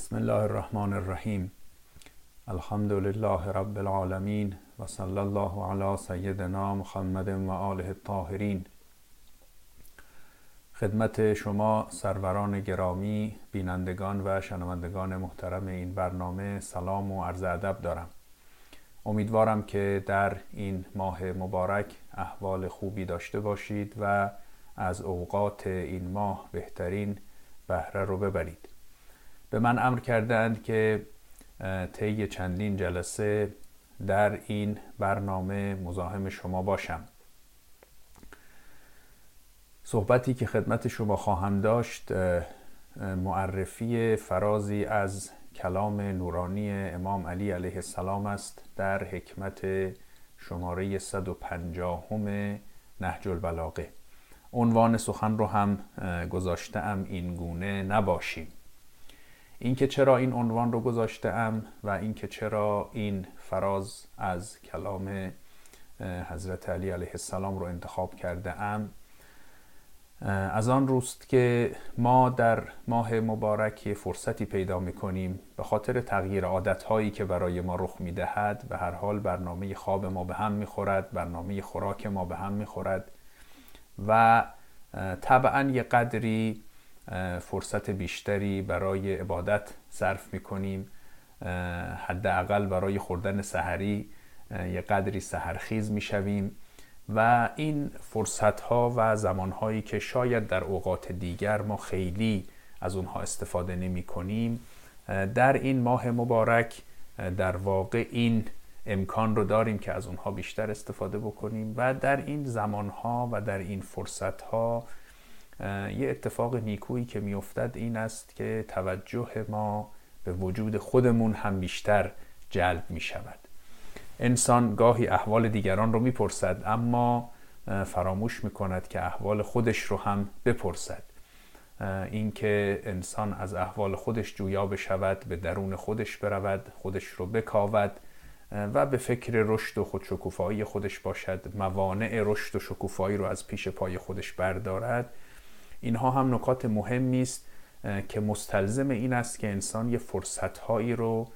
بسم الله الرحمن الرحیم. الحمد لله رب العالمین و صلی الله علی سیدنا محمد و آله الطاهرین. خدمت شما سروران گرامی بینندگان و شنوندگان محترم این برنامه سلام و عرض ادب دارم. امیدوارم که در این ماه مبارک احوال خوبی داشته باشید و از اوقات این ماه بهترین بهره رو ببرید. به من امر کردند که طی چندین جلسه در این برنامه مزاحم شما باشم. صحبتی که خدمت شما خواهم داشت معرفی فرازی از کلام نورانی امام علی علیه السلام است در حکمت شماره 150 نهج البلاغه. عنوان سخن رو هم گذاشته ام این گونه نباشیم. اینکه چرا این عنوان رو گذاشته ام و اینکه چرا این فراز از کلام حضرت علی علیه السلام رو انتخاب کرده ام از آن روست که ما در ماه مبارک فرصتی پیدا می کنیم به خاطر تغییر عادت هایی که برای ما رخ می دهد به هر حال برنامه خواب ما به هم می خورد برنامه خوراک ما به هم می خورد و طبعا یه قدری فرصت بیشتری برای عبادت صرف می کنیم حداقل برای خوردن سحری یه قدری سحرخیز می شویم و این فرصت ها و زمان هایی که شاید در اوقات دیگر ما خیلی از اونها استفاده نمی کنیم در این ماه مبارک در واقع این امکان رو داریم که از اونها بیشتر استفاده بکنیم و در این زمان ها و در این فرصت ها یه اتفاق نیکویی که میافتد این است که توجه ما به وجود خودمون هم بیشتر جلب می شود انسان گاهی احوال دیگران رو می‌پرسد اما فراموش می کند که احوال خودش رو هم بپرسد. اینکه انسان از احوال خودش جویا بشود به درون خودش برود خودش رو بکاود و به فکر رشد و خودشکوفایی خودش باشد موانع رشد و شکوفایی رو از پیش پای خودش بردارد. اینها هم نکات مهمی است که مستلزم این است که انسان یه فرصت هایی رو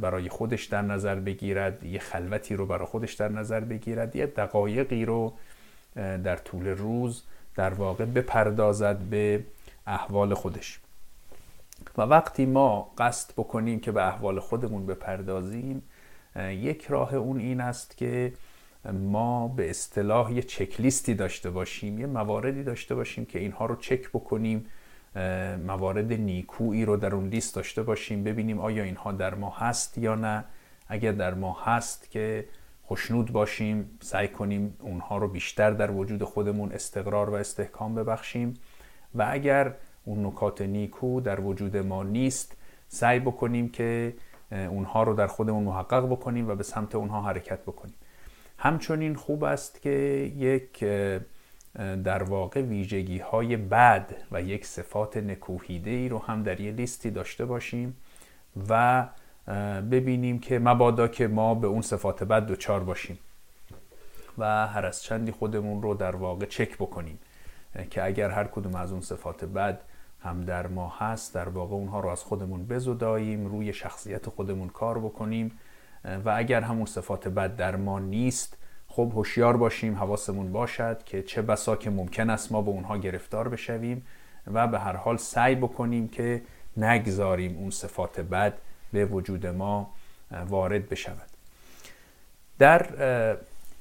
برای خودش در نظر بگیرد یه خلوتی رو برای خودش در نظر بگیرد یه دقایقی رو در طول روز در واقع بپردازد به احوال خودش. و وقتی ما قصد بکنیم که به احوال خودمون بپردازیم یک راه اون این است که ما به اصطلاح یه چکلیستی داشته باشیم یه مواردی داشته باشیم که اینها رو چک بکنیم موارد نیکویی رو در اون لیست داشته باشیم ببینیم آیا اینها در ما هست یا نه. اگر در ما هست که خوشنود باشیم سعی کنیم اونها رو بیشتر در وجود خودمون استقرار و استحکام ببخشیم. و اگر اون نکات نیکو در وجود ما نیست سعی بکنیم که اونها رو در خودمون محقق بکنیم و به سمت اونها حرکت بکنیم. همچنین خوب است که یک در واقع ویژگی های بد و یک صفات نکوهیده ای رو هم در یه لیستی داشته باشیم و ببینیم که مبادا که ما به اون صفات بد دوچار باشیم و هر از چندی خودمون رو در واقع چک بکنیم که اگر هر کدوم از اون صفات بد هم در ما هست در واقع اونها رو از خودمون بزداییم روی شخصیت خودمون کار بکنیم و اگر همون صفات بد در ما نیست خب هوشیار باشیم حواسمون باشد که چه بسا که ممکن است ما به اونها گرفتار بشویم و به هر حال سعی بکنیم که نگذاریم اون صفات بد به وجود ما وارد بشود. در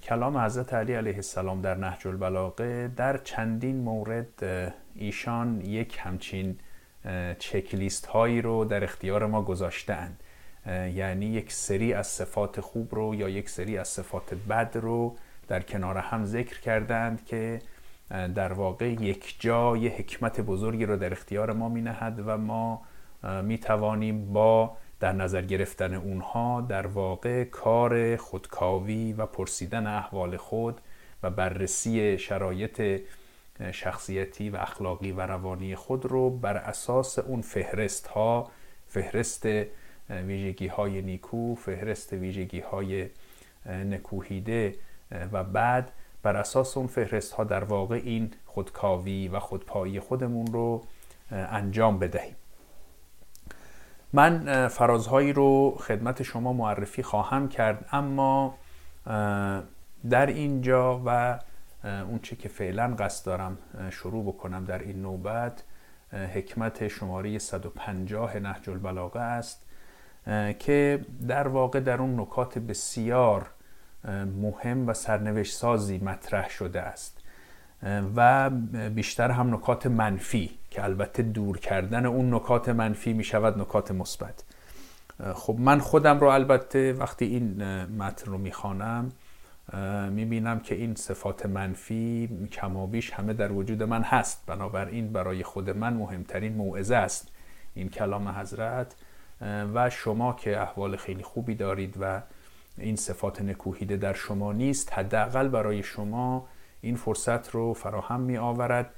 کلام حضرت علی علیه السلام در نهج البلاغه در چندین مورد ایشان یک همچین چکلیست هایی رو در اختیار ما گذاشته اند یعنی یک سری از صفات خوب رو یا یک سری از صفات بد رو در کنار هم ذکر کردند که در واقع یک جای حکمت بزرگی رو در اختیار ما می نهد و ما می توانیم با در نظر گرفتن اونها در واقع کار خودکاوی و پرسیدن احوال خود و بررسی شرایط شخصیتی و اخلاقی و روانی خود رو بر اساس اون فهرست ها فهرست ویژگی های نیکو فهرست ویژگی های نکوهیده و بعد بر اساس اون فهرست ها در واقع این خودکاوی و خودپایی خودمون رو انجام بدهیم. من فرازهایی رو خدمت شما معرفی خواهم کرد اما در اینجا و اون چه که فعلا قصد دارم شروع بکنم در این نوبت حکمت شماره 150 نهج البلاغه است. که در واقع در اون نکات بسیار مهم و سرنوشت سازی مطرح شده است. و بیشتر هم نکات منفی که البته دور کردن اون نکات منفی می شود نکات مثبت. خب من خودم رو البته وقتی این متن رو می‌خوانم می‌بینم که این صفات منفی کمابیش همه در وجود من هست. بنابراین برای خود من مهمترین موعظه است این کلام حضرت. و شما که احوال خیلی خوبی دارید و این صفات نکوهیده در شما نیست حداقل برای شما این فرصت رو فراهم می آورد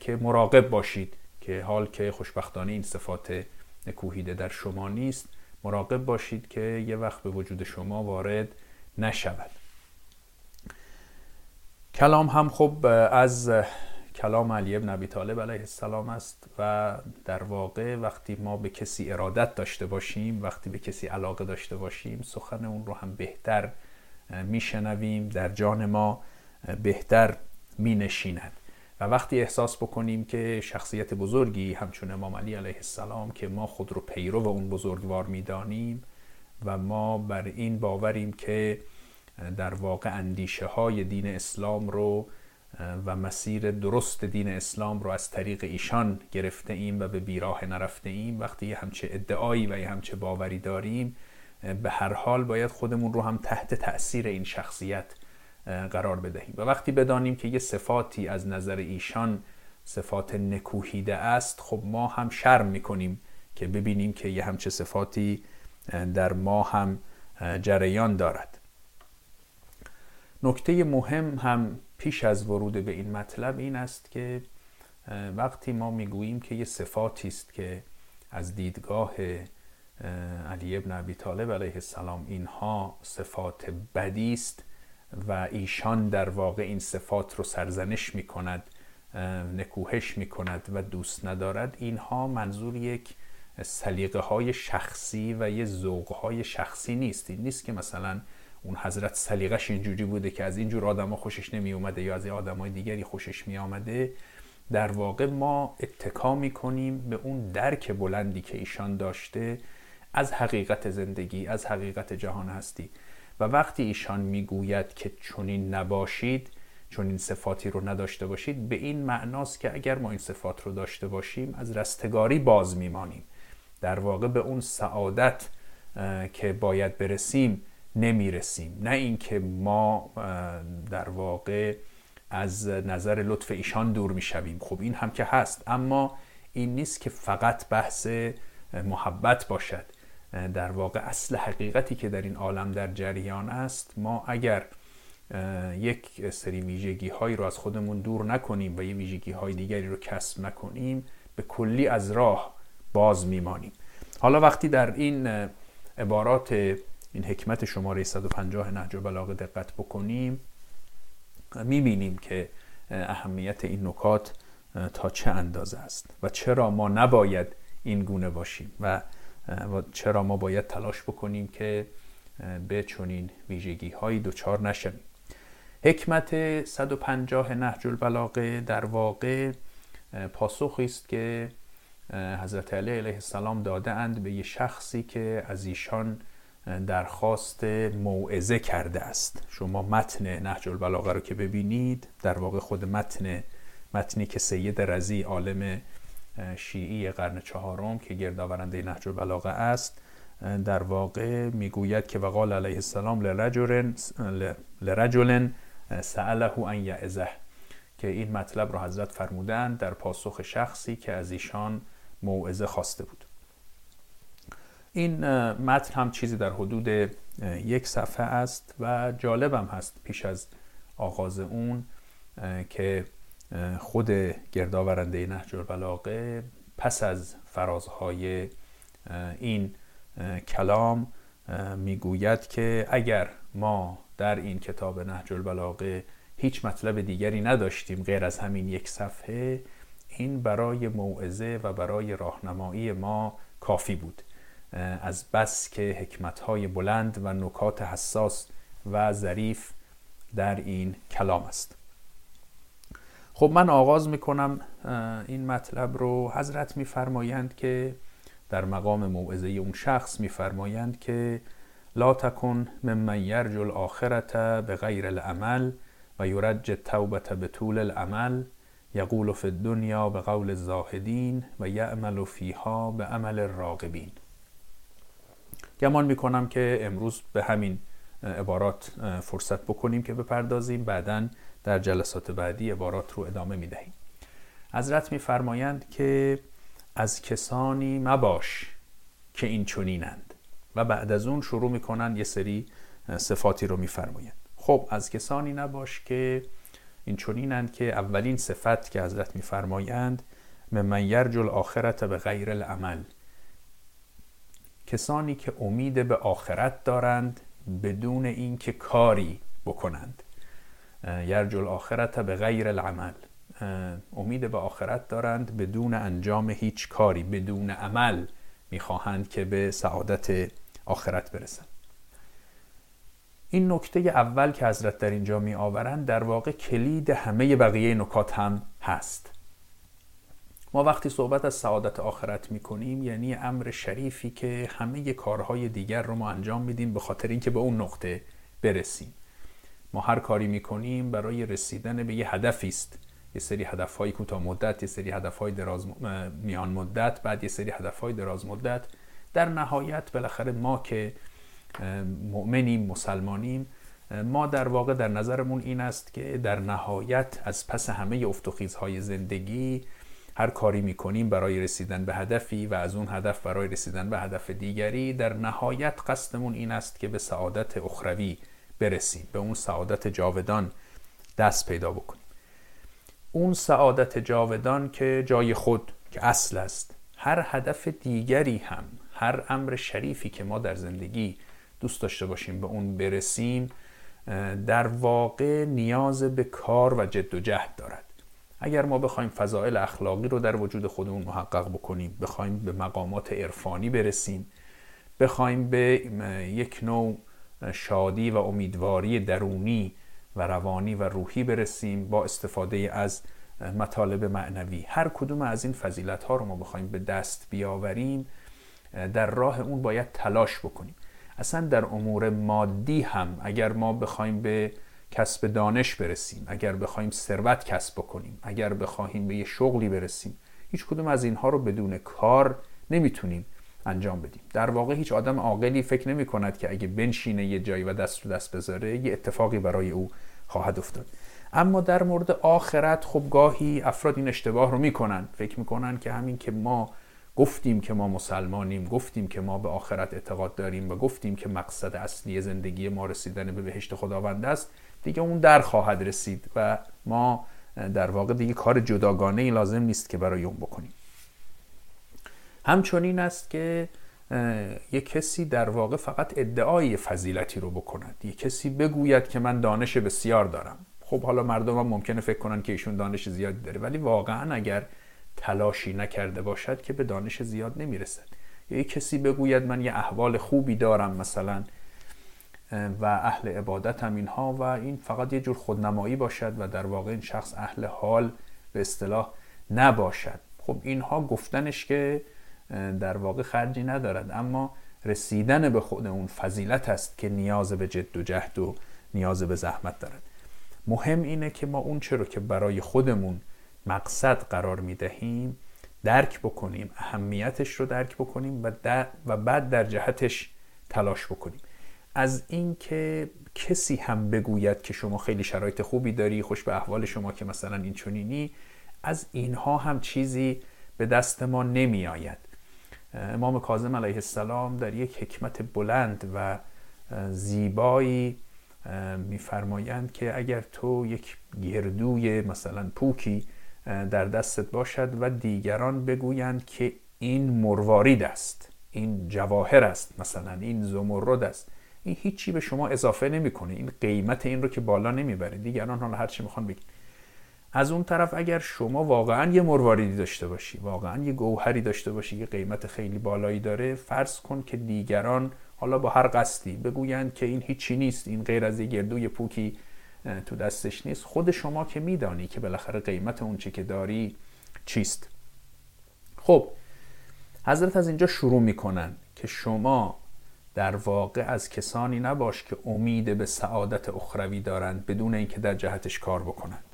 که مراقب باشید که حال که خوشبختانه این صفات نکوهیده در شما نیست مراقب باشید که یه وقت به وجود شما وارد نشود. کلام هم خب از کلام علی ابن ابی طالب علیه السلام است و در واقع وقتی ما به کسی ارادت داشته باشیم وقتی به کسی علاقه داشته باشیم سخن اون رو هم بهتر میشنویم در جان ما بهتر می نشیند و وقتی احساس بکنیم که شخصیت بزرگی همچون امام علی علیه السلام که ما خود رو پیرو و اون بزرگوار می‌دانیم و ما بر این باوریم که در واقع اندیشه های دین اسلام رو و مسیر درست دین اسلام رو از طریق ایشان گرفته ایم و به بیراه نرفته ایم. وقتی یه همچه ادعایی و یه همچه باوری داریم به هر حال باید خودمون رو هم تحت تأثیر این شخصیت قرار بدهیم. و وقتی بدانیم که یه صفاتی از نظر ایشان صفات نکوهیده است خب ما هم شرم می‌کنیم که ببینیم که یه همچه صفاتی در ما هم جریان دارد. نکته مهم هم پیش از ورود به این مطلب این است که وقتی ما می‌گوییم که یه صفاتی است که از دیدگاه علی ابن ابی طالب علیه السلام اینها صفات بدی است و ایشان در واقع این صفات رو سرزنش می کند نکوهش می کند و دوست ندارد اینها منظور یک سلیقه های شخصی و یه ذوق های شخصی نیست. این نیست که مثلا اون حضرت سلیقش اینجوری بوده که از اینجور آدم خوشش نمی اومده یا از آدم های دیگری خوشش می آمده در واقع ما اتکا می کنیم به اون درک بلندی که ایشان داشته از حقیقت زندگی از حقیقت جهان هستی. و وقتی ایشان می‌گوید که چنین نباشید این صفاتی رو نداشته باشید به این معناست که اگر ما این صفات رو داشته باشیم از رستگاری باز میمانیم. در واقع به اون سعادت که باید برسیم نمی‌رسیم. نه اینکه ما در واقع از نظر لطف ایشان دور می‌شویم. خب این هم که هست. اما این نیست که فقط بحث محبت باشد. در واقع اصل حقیقتی که در این عالم در جریان است ما اگر یک سری ویژگی هایی رو از خودمون دور نکنیم و یه ویژگی های دیگری رو کسب نکنیم به کلی از راه باز میمانیم. حالا وقتی در این عبارات این حکمت شماره 150 نهج و بلاغه دقت بکنیم. می‌بینیم که اهمیت این نکات تا چه اندازه است و چرا ما نباید این گونه باشیم و چرا ما باید تلاش بکنیم که به چنین ویژگی هایی دچار نشویم. حکمت 150 نهج البلاغه در واقع پاسخی است که حضرت علی علیه السلام داده اند به یه شخصی که از ایشان درخواست موعظه کرده است. شما متن نهج البلاغه رو که ببینید در واقع خود متن متنی که سید رزی عالم شیعی قرن چهارم که گردآورنده نهج البلاغه است در واقع می‌گوید که وقال علیه السلام لرجل لرجل سأله ان یعزه که این مطلب را حضرت فرمودند در پاسخ شخصی که از ایشان موعظه خواسته بود. این متن هم چیزی در حدود یک صفحه است و جالبم هست پیش از آغاز اون که خود گردآورنده نهج البلاغه پس از فرازهای این کلام می‌گوید که اگر ما در این کتاب نهج البلاغه هیچ مطلب دیگری نداشتیم غیر از همین یک صفحه این برای موعظه و برای راهنمایی ما کافی بود. از بس که حکمتهای بلند و نکات حساس و ظریف در این کلام است. خب من آغاز می‌کنم این مطلب رو. حضرت میفرمایند که در مقام موعظه اون شخص میفرمایند که لا تکن ممن یرجو الاخرت به غیر العمل و یرج التوبه به طول العمل یقول فی الدنیا به قول الزاهدین و یعمل فیها به عمل الراقبین گمان می‌کنم که امروز به همین عبارات فرصت بکنیم که بپردازیم. بعدا در جلسات بعدی عبارات رو ادامه می‌دهیم. حضرت میفرمایند که از کسانی مباش که این چنینند. و بعد از اون شروع می‌کنن یه سری صفاتی رو میفرمایند. خب از کسانی نباش که این چنینند که اولین صفت که حضرت میفرمایند من یرجو الاخرت به غیر العمل کسانی که امید به آخرت دارند بدون اینکه کاری بکنند. یرجو الاخرت به غیر العمل. امید به آخرت دارند بدون انجام هیچ کاری بدون عمل می‌خواهند که به سعادت آخرت برسند. این نکته اول که حضرت در اینجا می آورند در واقع کلید همه بقیه نکات هم هست. ما وقتی صحبت از سعادت آخرت می کنیم یعنی امر شریفی که همه کارهای دیگر رو ما انجام میدیم به خاطر اینکه به اون نقطه برسیم. ما هر کاری می کنیم برای رسیدن به یه هدفی است. یه سری هدف های کوتاه مدت یه سری هدف های دراز میان مدت بعد یه سری هدف های دراز مدت. در نهایت بالاخره ما که مؤمنیم مسلمانیم ما در واقع در نظرمون این است که در نهایت از پس همه افتخیزهای زندگی هر کاری می‌کنیم برای رسیدن به هدفی و از اون هدف برای رسیدن به هدف دیگری در نهایت قصدمون این است که به سعادت اخروی برسیم به اون سعادت جاودان دست پیدا بکنیم. اون سعادت جاودان که جای خود که اصل است هر هدف دیگری هم هر امر شریفی که ما در زندگی دوست داشته باشیم به اون برسیم در واقع نیاز به کار و جد و جهد دارد. اگر ما بخوایم فضائل اخلاقی رو در وجود خودمون محقق بکنیم بخوایم به مقامات عرفانی برسیم بخوایم به یک نوع شادی و امیدواری درونی و روانی و روحی برسیم با استفاده از مطالب معنوی. هر کدوم از این فضیلت ها رو ما بخوایم به دست بیاوریم در راه اون باید تلاش بکنیم. اصلا در امور مادی هم اگر ما بخوایم به کسب دانش برسیم اگر بخوایم ثروت کسب بکنیم اگر بخواهیم به یه شغلی برسیم هیچ کدوم از اینها رو بدون کار نمی‌تونیم انجام بدیم. در واقع هیچ آدم عاقلی فکر نمی کند که اگه بنشینه یه جایی و دست رو دست بذاره یه اتفاقی برای او خواهد افتاد. اما در مورد آخرت خب گاهی افراد این اشتباه رو می‌کنن. فکر می‌کنن که همین که ما گفتیم که ما مسلمانیم گفتیم که ما به آخرت اعتقاد داریم و گفتیم که مقصد اصلی زندگی ما رسیدن به بهشت خداوند است دیگه اون در خواهد رسید و ما در واقع دیگه کار جداگانه ای لازم نیست که برای اون بکنیم. همچنین است که یک کسی در واقع فقط ادعای فضیلتی رو بکند. یک کسی بگوید که من دانش بسیار دارم. خب حالا مردم هم ممکنه فکر کنن که ایشون دانش زیادی داره ولی واقعا اگر تلاشی نکرده باشد که به دانش زیاد نمی‌رسد. یا یک کسی بگوید من یه احوال خوبی دارم مثلا و اهل عبادت هم اینها و این فقط یه جور خودنمایی باشد و در واقع این شخص اهل حال به اصطلاح نباشد. خب اینها گفتنش که در واقع خرجی ندارد اما رسیدن به خود اون فضیلت است که نیاز به جد و جهد و نیاز به زحمت دارد. مهم اینه که ما اون چرا که برای خودمون مقصد قرار می دهیم درک بکنیم اهمیتش رو درک بکنیم و, و بعد در جهتش تلاش بکنیم. از اینکه کسی هم بگوید که شما خیلی شرایط خوبی داری خوش به احوال شما که مثلا این چنینی از اینها هم چیزی به دست ما نمی آید امام کاظم علیه السلام در یک حکمت بلند و زیبایی میفرمایند که اگر تو یک گردوی مثلا پوکی در دستت باشد و دیگران بگویند که این مروارید است این جواهر است مثلا این زمرد است. این هیچی به شما اضافه نمی‌کنه. این قیمت این رو که بالا نمی‌بره. دیگران حالا هر چی می‌خوان بگن. از اون طرف اگر شما واقعا یه مرواریدی داشته باشی واقعا یه گوهری داشته باشی که قیمت خیلی بالایی داره فرض کن که دیگران حالا با هر قصدی بگویند که این هیچی نیست این غیر از یه گردوی پوکی تو دستش نیست. خود شما که میدانی که بالاخره قیمت اون چی که داری چیست. خب حضرت از اینجا شروع می‌کنن که شما در واقع از کسانی نباش که امید به سعادت اخروی دارند بدون اینکه در جهتش کار بکنند.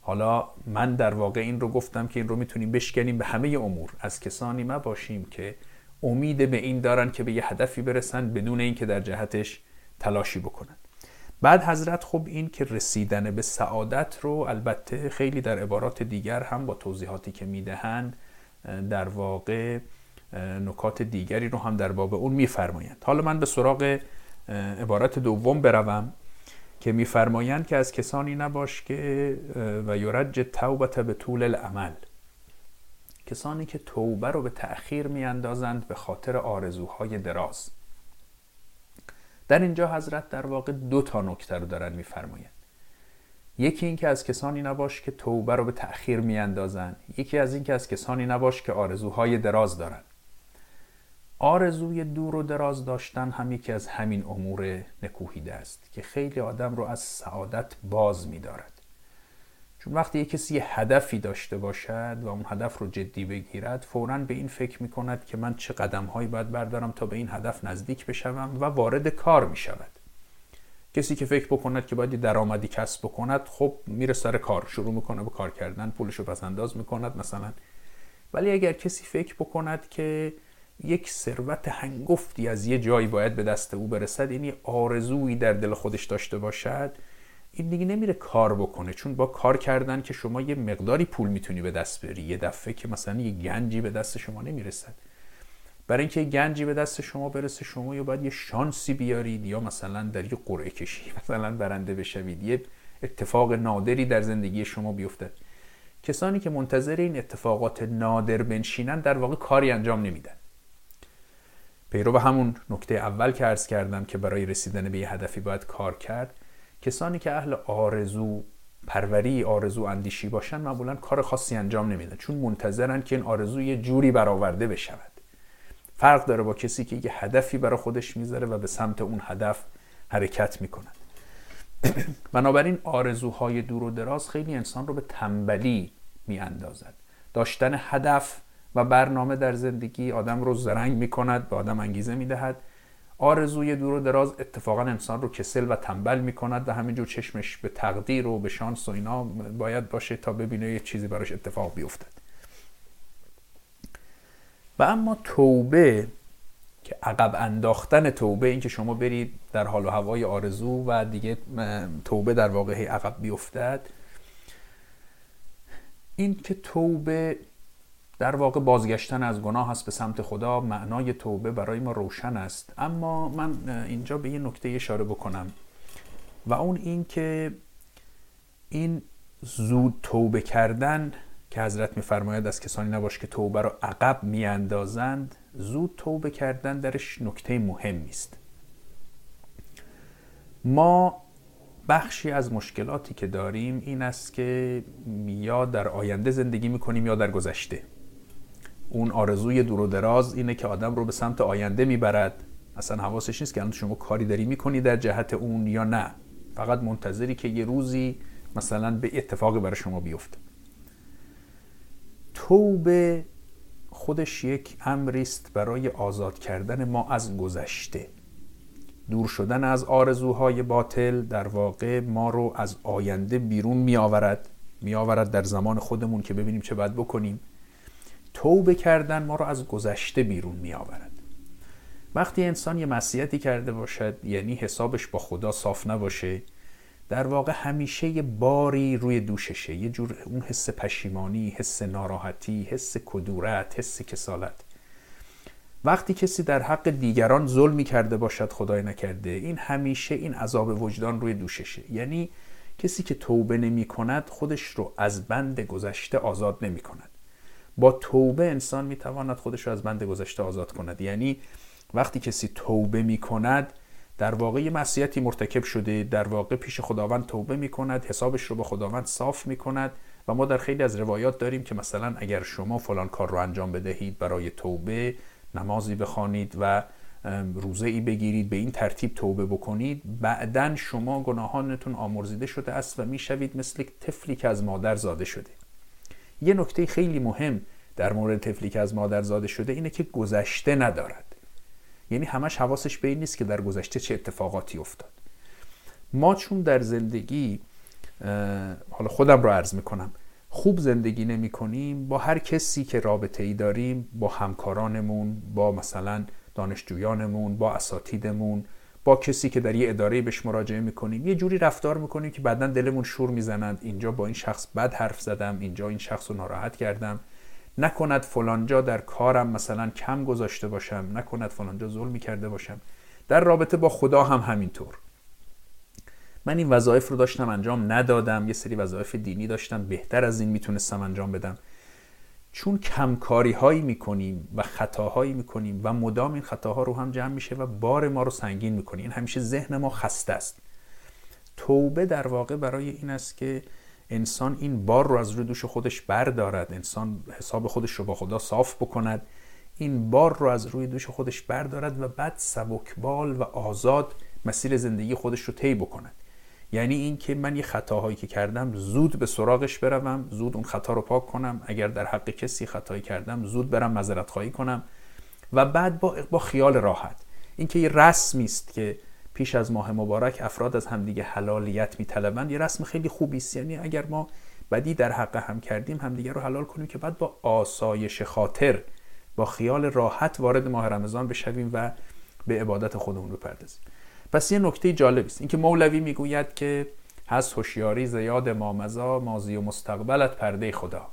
حالا من در واقع این رو گفتم که این رو می‌تونیم بشکنیم به همه امور. از کسانی ما باشیم که امید به این دارن که به یه هدفی برسن بدون اینکه در جهتش تلاشی بکنن. بعد حضرت خب این که رسیدن به سعادت رو البته خیلی در عبارات دیگر هم با توضیحاتی که می‌دهند در واقع نکات دیگری رو هم در باب اون میفرمایند. حالا من به سراغ عبارت دوم بروم که میفرمایند که از کسانی نباش که و یرج توبت به طول العمل. کسانی که توبه رو به تأخیر میاندازند به خاطر آرزوهای دراز. در اینجا حضرت در واقع دو تا نکته رو دارن میفرمایند. یکی این که از کسانی نباش که توبه رو به تأخیر میاندازند. یکی از این که از کسانی نباش که آرزوهای دراز دارند. آرزوی دور و دراز داشتن هم یکی از همین امور نکوهیده است که خیلی آدم رو از سعادت باز میدارد. چون وقتی یک کسی هدفی داشته باشد و اون هدف رو جدی بگیرد فورا به این فکر می کند که من چه قدم هایی باید بردارم تا به این هدف نزدیک بشوم و وارد کار می شود کسی که فکر بکند که باید درآمدی کسب بکند خب میره سر کار شروع می‌کنه به کار کردن پولش رو پس انداز می‌کند مثلا. ولی اگر کسی فکر بکند که یک ثروت هنگفتی از یه جایی باید به دست او برسد یعنی آرزویی در دل خودش داشته باشد این دیگه نمیره کار بکنه چون با کار کردن که شما یه مقداری پول می‌تونی به دست بری یه دفعه که مثلا یه گنجی به دست شما نمی‌رسد. برای اینکه گنجی به دست شما برسه شما یا باید یه شانسی بیارید یا مثلا در یه قرعه کشی مثلا برنده بشوید یه اتفاق نادری در زندگی شما بیفتد. کسانی که منتظر این اتفاقات نادر بنشینن در واقع کاری انجام نمیدن. پیرو همون نکته اول که عرض کردم که برای رسیدن به یه هدفی باید کار کرد کسانی که اهل آرزو پروری آرزو اندیشی باشن معمولا کار خاصی انجام نمیدن چون منتظرن که این آرزو یه جوری برآورده بشود. فرق داره با کسی که یه هدفی برای خودش می‌ذاره و به سمت اون هدف حرکت می‌کنن بنابراین آرزوهای دور و دراز خیلی انسان رو به تنبلی میاندازد. داشتن هدف و برنامه در زندگی آدم رو زرنگ می‌کند به آدم انگیزه می‌دهد. آرزوی دور و دراز اتفاقا انسان رو کسل و تنبل می‌کند و همینجور چشمش به تقدیر و به شانس و اینا باید باشه تا ببینه یه چیزی براش اتفاق بیفتد. و اما توبه که عقب انداختن توبه این که شما برید در حال و هوای آرزو و دیگه توبه در واقع عقب بیفتد این که توبه در واقع بازگشتن از گناه هست به سمت خدا معنای توبه برای ما روشن است. اما من اینجا به یه نکته اشاره بکنم و اون این که این زود توبه کردن که حضرت میفرماید از کسانی نباش که توبه رو عقب میاندازند زود توبه کردن درش نکته مهمی است. ما بخشی از مشکلاتی که داریم این است که یا در آینده زندگی می‌کنیم یا در گذشته. اون آرزوی دور و دراز اینه که آدم رو به سمت آینده می‌برد. اصلا حواسش نیست که الان شما کاری داری می‌کنی در جهت اون یا نه. فقط منتظری که یه روزی مثلا به اتفاقی برای شما بیفته. توبه خودش یک امری است برای آزاد کردن ما از گذشته. دور شدن از آرزوهای باطل در واقع ما رو از آینده بیرون می آورد می آورد در زمان خودمون که ببینیم چه باید بکنیم. توبه کردن ما رو از گذشته بیرون می آورد وقتی انسان یه مسیحیتی کرده باشد یعنی حسابش با خدا صاف نباشه در واقع همیشه یه باری روی دوششه یه جور اون حس پشیمانی حس ناراحتی حس کدورت حس کسالت. وقتی کسی در حق دیگران ظلمی کرده باشد خدای نکرده این همیشه این عذاب وجدان روی دوششه. یعنی کسی که توبه نمی کند خودش رو از بند گذشته آزاد نمی کند با توبه انسان می‌تواند خودش را از بند گذشته آزاد کند. یعنی وقتی کسی توبه می کند در واقع معصیتی مرتکب شده در واقع پیش خداوند توبه می کند حسابش رو با خداوند صاف می کند و ما در خیلی از روایات داریم که مثلا اگر شما فلان کار رو انجام بدهید برای توبه نمازی بخوانید و روزه ای بگیرید به این ترتیب توبه بکنید بعدا شما گناهانتون آمرزیده شده است و می‌شوید مثل طفلی که از مادر زاده شده. یه نکته خیلی مهم در مورد طفلی که از مادر زاده شده اینه که گذشته ندارد. یعنی همش حواسش به این نیست که در گذشته چه اتفاقاتی افتاد. ما چون در زندگی حالا خودم رو عرض می‌کنم خوب زندگی نمی کنیم با هر کسی که رابطه ای داریم با همکارانمون با مثلا دانشجویانمون با اساتیدمون با کسی که در یه اداره بهش مراجعه می‌کنیم. یه جوری رفتار می‌کنیم که بعدا دلمون شور می‌زنند اینجا با این شخص بد حرف زدم اینجا این شخص رو ناراحت کردم. نکند فلانجا در کارم مثلا کم گذاشته باشم. نکند فلانجا ظلمی کرده باشم. در رابطه با خدا هم همینطور. من این وظایف رو داشتم انجام ندادم. یه سری وظایف دینی داشتم. بهتر از این می‌تونستم انجام بدم. چون کمکاری هایی می‌کنیم و خطاهایی می‌کنیم و مدام این خطاها رو هم جمع میشه و بار ما رو سنگین می‌کنه. این همیشه ذهن ما خسته است. توبه در واقع برای این است که انسان این بار رو از روی دوش خودش بردارد. انسان حساب خودش رو با خدا صاف بکند. این بار رو از روی دوش خودش بردارد و بعد سبکبال و آزاد مسیر زندگی خودش رو طی بکند. یعنی اینکه من یه خطاهایی که کردم زود به سراغش بروم زود اون خطا رو پاک کنم. اگر در حق کسی خطایی کردم زود برم معذرت خواهی کنم. و بعد با, با خیال راحت. اینکه یه رسمی است که پیش از ماه مبارک افراد از همدیگه حلالیت میطلبند یه رسم خیلی خوبی است. یعنی اگر ما بدی در حق هم کردیم همدیگه رو حلال کنیم که بعد با آسایش خاطر با خیال راحت وارد ماه رمضان بشویم و به عبادت خودمون بپردازیم. پس یه نکته جالب است. اینکه مولوی می‌گوید که هست هوشیاری زیاد مامزا مازی و مستقبلت پرده خدا.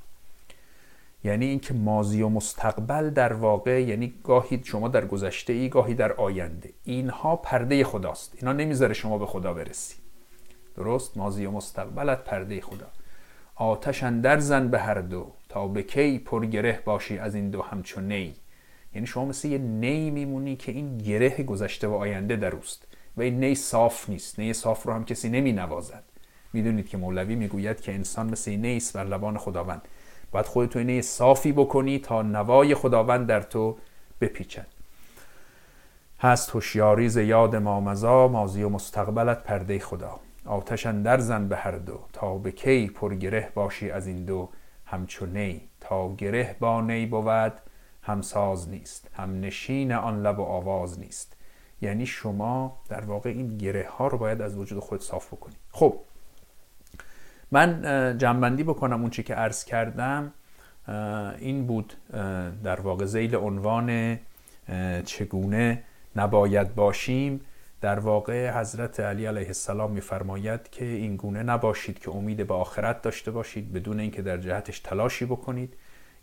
یعنی اینکه مازی و مستقبل در واقع یعنی گاهی شما در گذشته ای گاهی در آینده. اینها پرده خداست. اینا نمی‌ذاره شما به خدا برسی. درست؟ مازی و مستقبلت پرده خدا. آتش اندر زن به هر دو تا به کی پرگره باشی از این دو همچون نی. یعنی شما مثل یه نی میمونی که این گره گذشته و آینده در اوست. و این نی صاف نیست. نی صاف رو هم کسی نمی نوازد. می‌دونید که مولوی می‌گوید که انسان مثل نیست بر لبان خداوند. باید خودتو نی صافی بکنی تا نوای خداوند در تو بپیچد. هست هوشیاری ز یاد مامزا مازی و مستقبلت پرده خدا. آتشن در زن به هر دو. تا به کی پرگره باشی از این دو. همچو نی. تا گره با نی بود همساز نیست هم نشین آن لب و آواز نیست. یعنی شما در واقع این گره ها رو باید از وجود خود صاف بکنید خب من جنبندی بکنم اون چی که عرض کردم. این بود در واقع زیل عنوان چگونه نباید باشیم. در واقع حضرت علی علیه السلام میفرماید که این گونه نباشید که امید به آخرت داشته باشید بدون اینکه در جهتش تلاشی بکنید.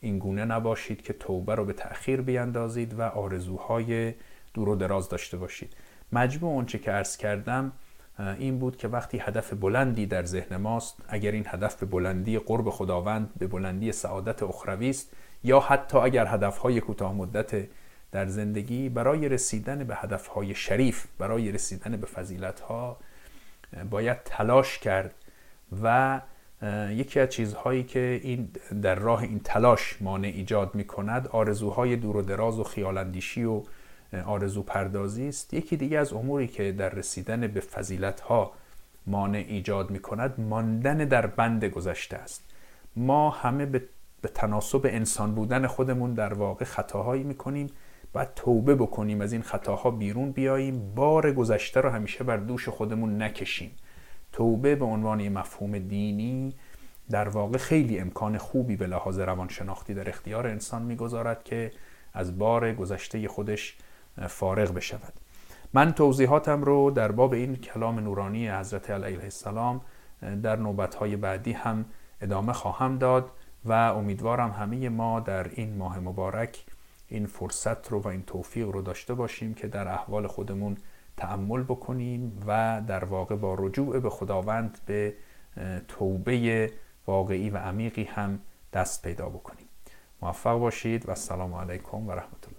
این گونه نباشید که توبه رو به تأخیر بیاندازید و آرزوهای دور و دراز داشته باشید. مجموع اونچه که عرض کردم این بود که وقتی هدف بلندی در ذهن ماست اگر این هدف به بلندی قرب خداوند به بلندی سعادت اخروی است یا حتی اگر هدفهای کوتاه مدت در زندگی برای رسیدن به هدفهای شریف برای رسیدن به فضیلتها باید تلاش کرد و یکی از چیزهایی که این در راه این تلاش مانع ایجاد می کند آرزوهای دور و دراز و خیالاندیشی و آرزو پردازی است. یکی دیگه از اموری که در رسیدن به فضیلت ها مانع ایجاد می کند ماندن در بند گذشته است. ما همه به, تناسب انسان بودن خودمون در واقع خطاهایی می کنیم باید توبه بکنیم از این خطاها بیرون بیاییم. بار گذشته رو همیشه بر دوش خودمون نکشیم. توبه به عنوان مفهوم دینی در واقع خیلی امکان خوبی به لحاظ روانشناختی در اختیار انسان می‌گذارد که از بار گذشته خودش فارغ بشود. من توضیحاتم رو در باب این کلام نورانی حضرت علیه السلام در نوبتهای بعدی هم ادامه خواهم داد و امیدوارم همه ما در این ماه مبارک این فرصت رو و این توفیق رو داشته باشیم که در احوال خودمون تأمل بکنیم و در واقع با رجوع به خداوند به توبه واقعی و عمیقی هم دست پیدا بکنیم. موفق باشید و السلام علیکم و رحمت الله.